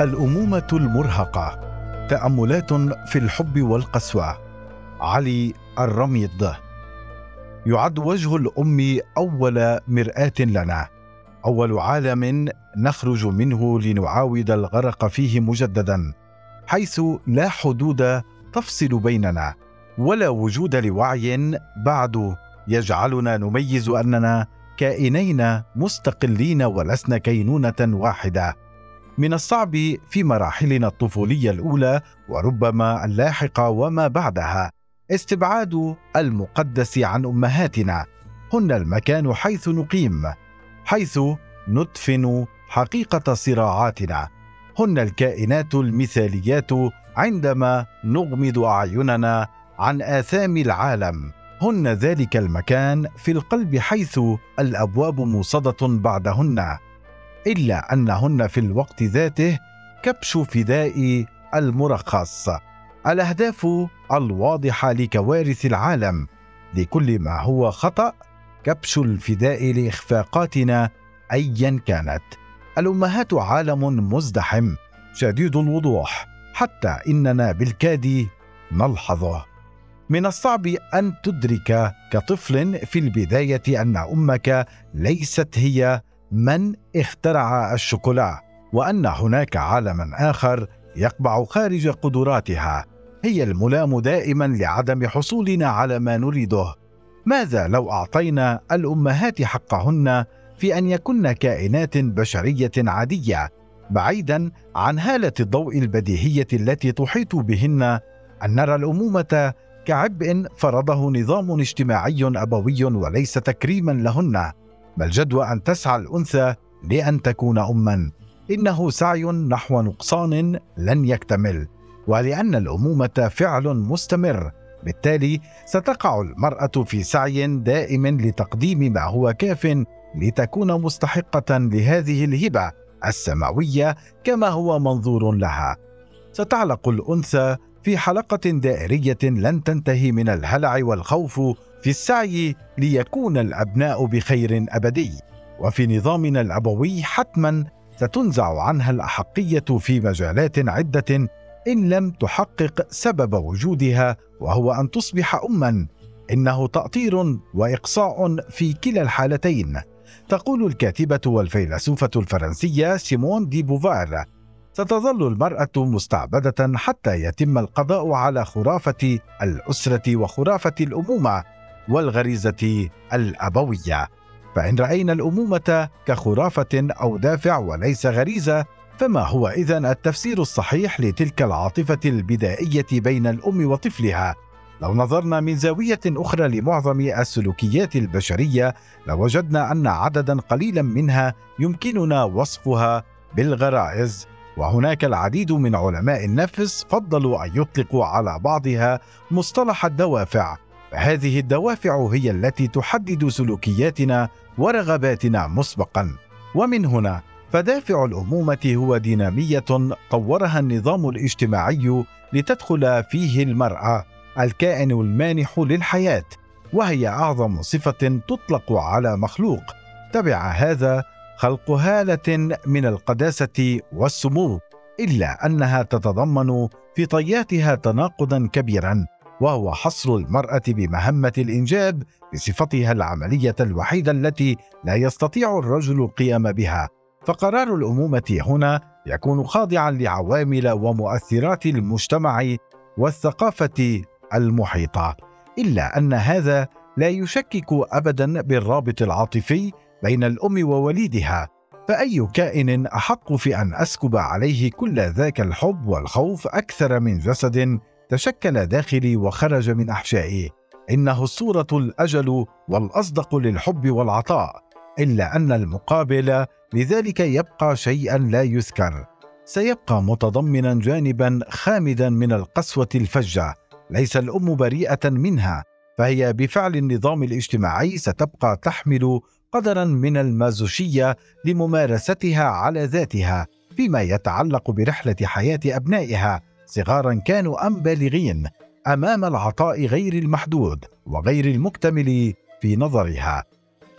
الأمومة المرهقة تأملات في الحب والقسوة. علي الرميض. يعد وجه الأم أول مرآة لنا. أول عالم نخرج منه لنعاود الغرق فيه مجددا حيث لا حدود تفصل بيننا ولا وجود لوعي بعد. يجعلنا نميز أننا كائنين مستقلين ولسنا كينونة واحدة. من الصعب في مراحلنا الطفولية الأولى وربما اللاحقة وما بعدها. استبعاد المقدس عن أمهاتنا. هن المكان حيث نقيم حيث ندفن حقيقة صراعاتنا. هن الكائنات المثاليات عندما نغمض أعيننا عن آثام العالم. هن ذلك المكان في القلب حيث الأبواب موصدة بعدهن. إلا أنهن في الوقت ذاته كبش فداء المرخص. الأهداف الواضحة لكوارث العالم. لكل ما هو خطأ كبش الفداء لإخفاقاتنا ايا كانت. الأمهات عالم مزدحم شديد الوضوح حتى إننا بالكاد نلحظه من الصعب أن تدرك كطفل في البداية أن أمك ليست هي من اخترع الشوكولا وأن هناك عالما آخر يقبع خارج قدراتها. هي الملام دائما لعدم حصولنا على ما نريده. ماذا لو أعطينا الأمهات حقهن في أن يكن كائنات بشرية عادية بعيدا عن هالة الضوء البديهية التي تحيط بهن؟ أن نرى الأمومة كعبء فرضه نظام اجتماعي أبوي وليس تكريما لهن. بل جدوى أن تسعى الأنثى لأن تكون اما. إنه سعي نحو نقصان لن يكتمل. ولأن الأمومة فعل مستمر. بالتالي ستقع المرأة في سعي دائم لتقديم ما هو كاف لتكون مستحقة لهذه الهبة السماوية كما هو منظور لها. ستعلق الأنثى في حلقة دائرية لن تنتهي من الهلع والخوف في السعي ليكون الأبناء بخير أبدي وفي نظامنا الابوي حتما ستنزع عنها الأحقية في مجالات عدة إن لم تحقق سبب وجودها وهو أن تصبح اما. إنه تأطير وإقصاء في كلا الحالتين. تقول الكاتبة والفيلسوفة الفرنسية سيمون دي بوفار ستظل المرأة مستعبدة حتى يتم القضاء على خرافة الأسرة وخرافة الأمومة والغريزة الأبوية. فإن رأينا الأمومة كخرافة أو دافع وليس غريزة فما هو اذا التفسير الصحيح لتلك العاطفة البدائية بين الأم وطفلها؟ لو نظرنا من زاوية أخرى لمعظم السلوكيات البشرية لوجدنا أن عددا قليلا منها يمكننا وصفها بالغرائز. وهناك العديد من علماء النفس فضلوا أن يطلقوا على بعضها مصطلح الدوافع فهذه الدوافع هي التي تحدد سلوكياتنا ورغباتنا مسبقا. ومن هنا فدافع الأمومة هو دينامية طورها النظام الاجتماعي لتدخل فيه المرأة الكائن المانح للحياة وهي أعظم صفة تطلق على مخلوق. تبع هذا خلق هالة من القداسة والسمو إلا أنها تتضمن في طياتها تناقضا كبيرا. وهو حصر المرأة بمهمة الإنجاب بصفتها العملية الوحيدة التي لا يستطيع الرجل القيام بها. فقرار الأمومة هنا يكون خاضعا لعوامل ومؤثرات المجتمع والثقافة المحيطة. إلا أن هذا لا يشكك ابدا بالرابط العاطفي بين الأم ووليدها فأي كائن أحق في أن أسكب عليه كل ذاك الحب والخوف أكثر من جسد تشكل داخلي وخرج من احشائي إنه الصورة الأجل والأصدق للحب والعطاء إلا أن المقابل لذلك يبقى شيئا لا يذكر. سيبقى متضمنا جانبا خامدا من القسوة الفجة ليس الأم بريئة منها فهي بفعل النظام الاجتماعي ستبقى تحمل قدرا من المازوشية لممارستها على ذاتها فيما يتعلق برحلة حياة أبنائها. صغارا كانوا ام بالغين أمام العطاء غير المحدود وغير المكتمل في نظرها.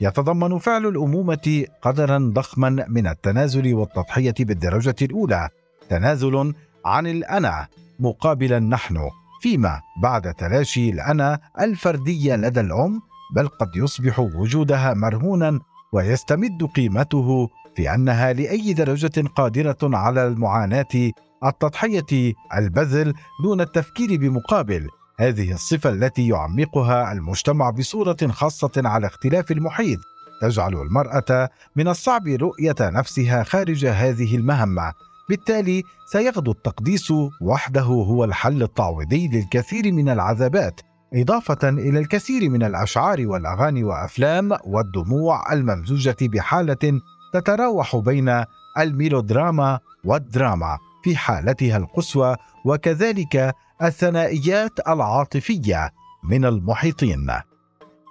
يتضمن فعل الأمومة قدرا ضخما من التنازل والتضحية بالدرجة الأولى تنازل عن الأنا مقابل النحن فيما بعد تلاشي الأنا الفردية لدى الأم بل قد يصبح وجودها مرهونا ويستمد قيمته في أنها لأي درجة قادرة على المعاناة التضحية البذل دون التفكير بمقابل. هذه الصفة التي يعمقها المجتمع بصورة خاصة على اختلاف المحيط. تجعل المرأة من الصعب رؤية نفسها خارج هذه المهمة. بالتالي سيغدو التقديس وحده هو الحل التعويضي للكثير من العذابات إضافة إلى الكثير من الأشعار والأغاني وأفلام والدموع الممزوجة بحالة تتراوح بين الميلودراما والدراما. في حالتها القصوى وكذلك الثنائيات العاطفية من المحيطين.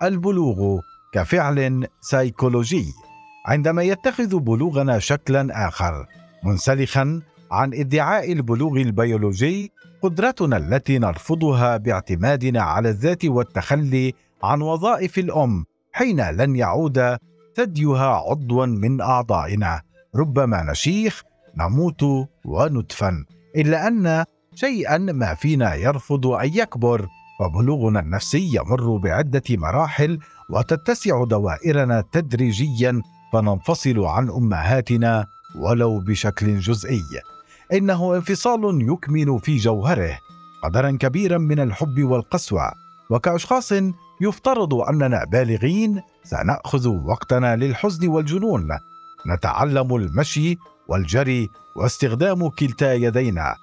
البلوغ كفعل سيكولوجي عندما يتخذ بلوغنا شكلا آخر منسلخا عن ادعاء البلوغ البيولوجي قدرتنا التي نرفضها باعتمادنا على الذات والتخلي عن وظائف الأم حين لن يعود ثديها عضوا من أعضائنا ربما نشيخ نموت وندفن إلا أن شيئا ما فينا يرفض أن يكبر. فبلوغنا النفسي يمر بعدة مراحل وتتسع دوائرنا تدريجيا فننفصل عن أمهاتنا ولو بشكل جزئي. إنه انفصال يكمن في جوهره قدرا كبيرا من الحب والقسوة. وكأشخاص يفترض أننا بالغين سنأخذ وقتنا للحزن والجنون. نتعلم المشي والجري واستخدام كلتا يدينا.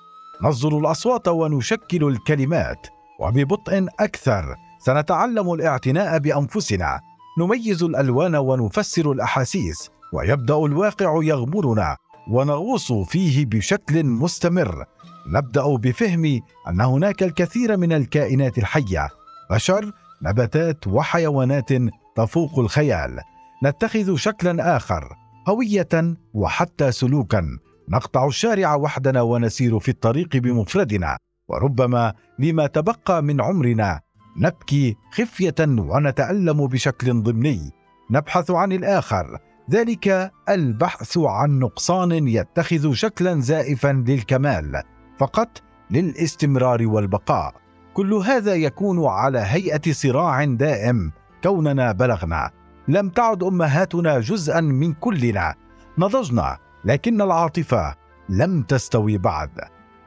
نصدر الأصوات ونشكل الكلمات. وببطء أكثر سنتعلم الاعتناء بأنفسنا. نميز الألوان ونفسر الأحاسيس. ويبدأ الواقع يغمرنا. ونغوص فيه بشكل مستمر. نبدأ بفهم أن هناك الكثير من الكائنات الحية. بشر نباتات وحيوانات تفوق الخيال. نتخذ شكلا آخر. هويه وحتى سلوكا. نقطع الشارع وحدنا ونسير في الطريق بمفردنا. وربما لما تبقى من عمرنا نبكي خفية ونتألم بشكل ضمني. نبحث عن الآخر. ذلك البحث عن نقصان يتخذ شكلا زائفا للكمال فقط للاستمرار والبقاء. كل هذا يكون على هيئة صراع دائم كوننا بلغنا. لم تعد أمهاتنا جزءا من كلنا. نضجنا لكن العاطفة لم تستوي بعد.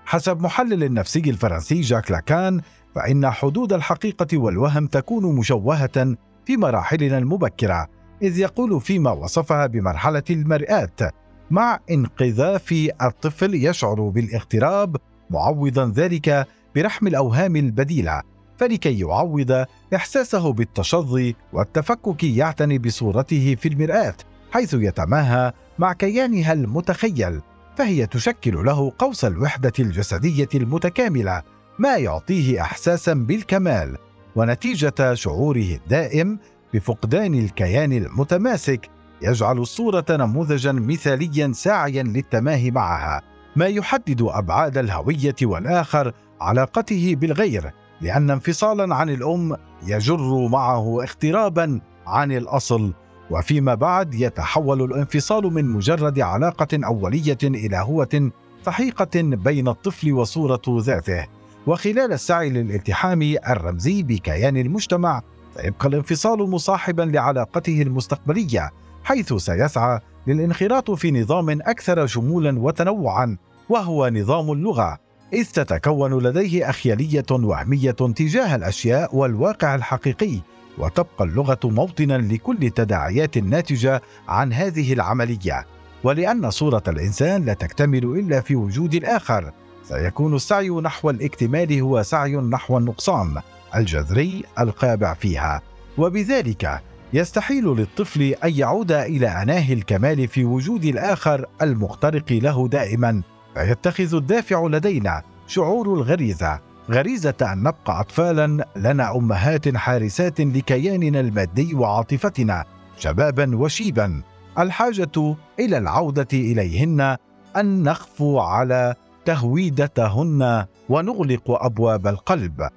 حسب محلل النفسي الفرنسي جاك لاكان فإن حدود الحقيقة والوهم تكون مشوهة في مراحلنا المبكرة إذ يقول فيما وصفها بمرحلة المرآة مع انقذاف الطفل يشعر بالاغتراب معوضا ذلك برحم الأوهام البديلة. فلكي يعوض إحساسه بالتشظي والتفكك يعتني بصورته في المرآة حيث يتماهى مع كيانها المتخيل فهي تشكل له قوس الوحدة الجسدية المتكاملة ما يعطيه إحساسا بالكمال ونتيجة شعوره الدائم بفقدان الكيان المتماسك يجعل الصورة نموذجا مثاليا ساعيا للتماهي معها ما يحدد أبعاد الهوية والآخر علاقته بالغير. لأن انفصالا عن الأم يجر معه اغترابا عن الأصل وفيما بعد يتحول الانفصال من مجرد علاقة أولية إلى هوة سحيقة بين الطفل وصورة ذاته. وخلال السعي للالتحام الرمزي بكيان المجتمع سيبقى الانفصال مصاحبا لعلاقته المستقبلية حيث سيسعى للانخراط في نظام أكثر شمولا وتنوعا وهو نظام اللغة. إذ تتكون لديه اخيليه وهمية تجاه الأشياء والواقع الحقيقي وتبقى اللغة موطنا لكل التداعيات الناتجه عن هذه العملية. ولأن صورة الإنسان لا تكتمل إلا في وجود الآخر سيكون السعي نحو الاكتمال هو سعي نحو النقصان الجذري القابع فيها. وبذلك يستحيل للطفل أن يعود إلى أناه الكمال في وجود الآخر المخترق له دائما. فيتخذ الدافع لدينا شعور الغريزة غريزة أن نبقى اطفالا لنا أمهات حارسات لكياننا المادي وعاطفتنا شبابا وشيبا. الحاجة إلى العودة إليهن أن نخفو على تهويدتهن ونغلق أبواب القلب.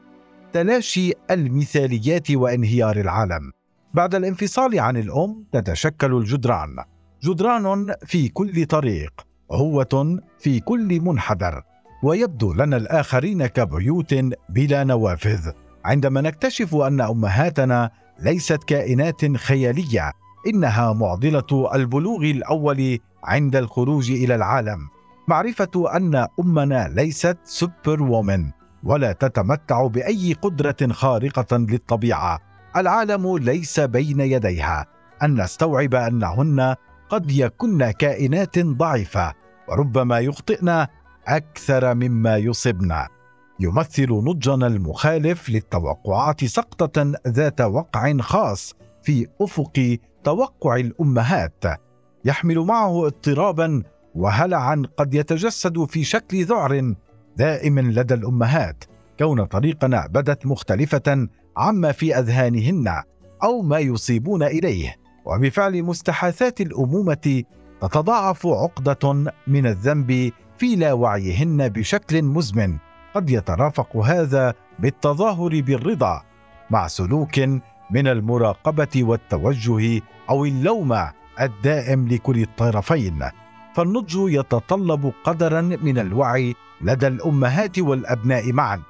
تلاشي المثاليات وانهيار العالم. بعد الانفصال عن الأم تتشكل الجدران. جدران في كل طريق. هوة في كل منحدر ويبدو لنا الآخرين كبيوت بلا نوافذ. عندما نكتشف أن أمهاتنا ليست كائنات خيالية إنها معضلة البلوغ الأول عند الخروج إلى العالم. معرفة أن أمنا ليست سوبر وومن ولا تتمتع بأي قدرة خارقة للطبيعة. العالم ليس بين يديها. أن نستوعب أنهن قد يكن كائنات ضعيفة وربما يخطئن أكثر مما يصبن يمثل نضجنا المخالف للتوقعات سقطة ذات وقع خاص في أفق توقع الأمهات. يحمل معه اضطرابا وهلعا قد يتجسد في شكل ذعر دائم لدى الأمهات كون طريقنا بدت مختلفة عما في أذهانهن أو ما يصيبون إليه. وبفعل مستحاثات الأمومة تتضاعف عقدة من الذنب في لا وعيهن بشكل مزمن. قد يترافق هذا بالتظاهر بالرضا مع سلوك من المراقبة والتوجه أو اللوم الدائم لكل الطرفين. فالنضج يتطلب قدرا من الوعي لدى الأمهات والأبناء معا.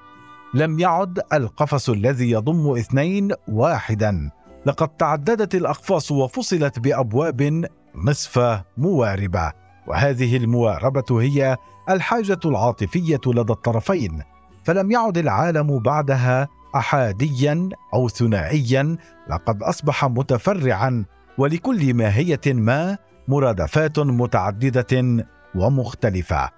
لم يعد القفص الذي يضم اثنين واحدا. لقد تعددت الأقفاص وفصلت بأبواب نصف مواربة وهذه المواربة هي الحاجة العاطفية لدى الطرفين فلم يعد العالم بعدها احاديا أو ثنائيا لقد أصبح متفرعا ولكل ماهية ما مرادفات متعددة ومختلفة.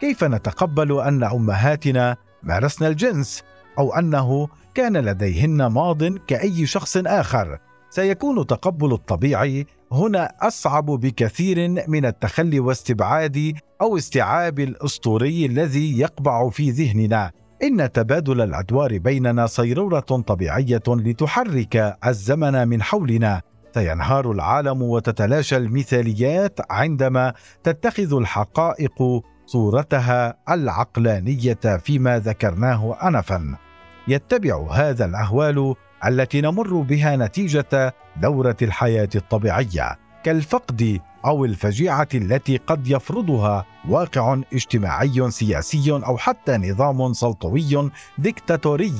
كيف نتقبل أن أمهاتنا مارسن الجنس أو أنه كان لديهن ماض كأي شخص آخر. سيكون تقبل الطبيعي هنا أصعب بكثير من التخلي واستبعاد أو استيعاب الأسطوري الذي يقبع في ذهننا. إن تبادل الأدوار بيننا صيرورة طبيعية لتحرك الزمن من حولنا. سينهار العالم وتتلاشى المثاليات عندما تتخذ الحقائق صورتها العقلانية فيما ذكرناه انفا. يتبع هذا الأهوال التي نمر بها نتيجة دورة الحياة الطبيعية كالفقد أو الفجيعة التي قد يفرضها واقع اجتماعي سياسي أو حتى نظام سلطوي ديكتاتوري.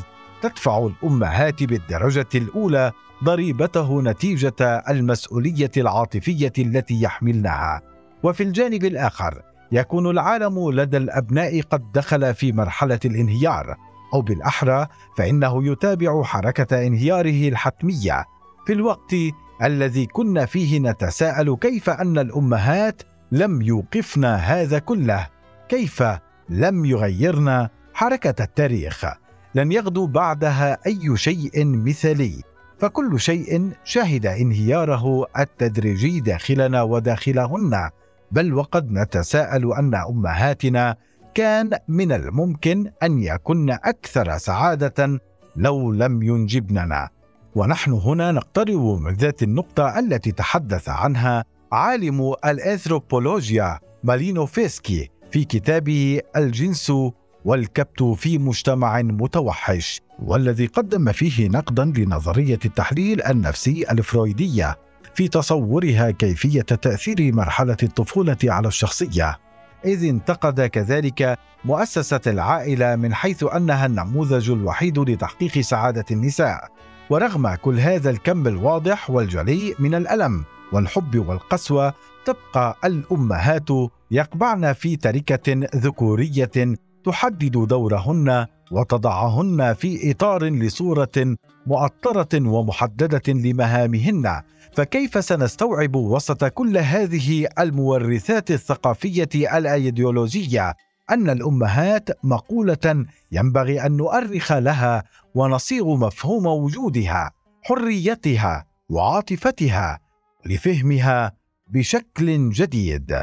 تدفع الأمهات بالدرجة الأولى ضريبته نتيجة المسؤولية العاطفية التي يحملنها وفي الجانب الآخر يكون العالم لدى الأبناء قد دخل في مرحلة الانهيار. أو بالأحرى فإنه يتابع حركة انهياره الحتمية. في الوقت الذي كنا فيه نتساءل كيف أن الأمهات لم يوقفن هذا كله؟ كيف لم يغيرن حركة التاريخ؟ لن يغدو بعدها أي شيء مثالي فكل شيء شهد انهياره التدريجي داخلنا وداخلهن. بل وقد نتساءل أن أمهاتنا كان من الممكن أن يكن أكثر سعادة لو لم ينجبننا. ونحن هنا نقترب من ذات النقطة التي تحدث عنها عالم الأنثروبولوجيا مالينو فيسكي في كتابه الجنس والكبت في مجتمع متوحش والذي قدم فيه نقدا لنظرية التحليل النفسي الفرويدية في تصورها كيفية تأثير مرحلة الطفولة على الشخصية. إذ انتقد كذلك مؤسسة العائلة من حيث أنها النموذج الوحيد لتحقيق سعادة النساء. ورغم كل هذا الكم الواضح والجلي من الألم والحب والقسوة تبقى الأمهات يقبعن في تركة ذكورية تحدد دورهن وتضعهن في إطار لصورة مؤطرة ومحددة لمهامهن. فكيف سنستوعب وسط كل هذه المورثات الثقافية الأيديولوجية أن الأمهات مقولة ينبغي أن نؤرخ لها ونصيغ مفهوم وجودها حريتها وعاطفتها لفهمها بشكل جديد؟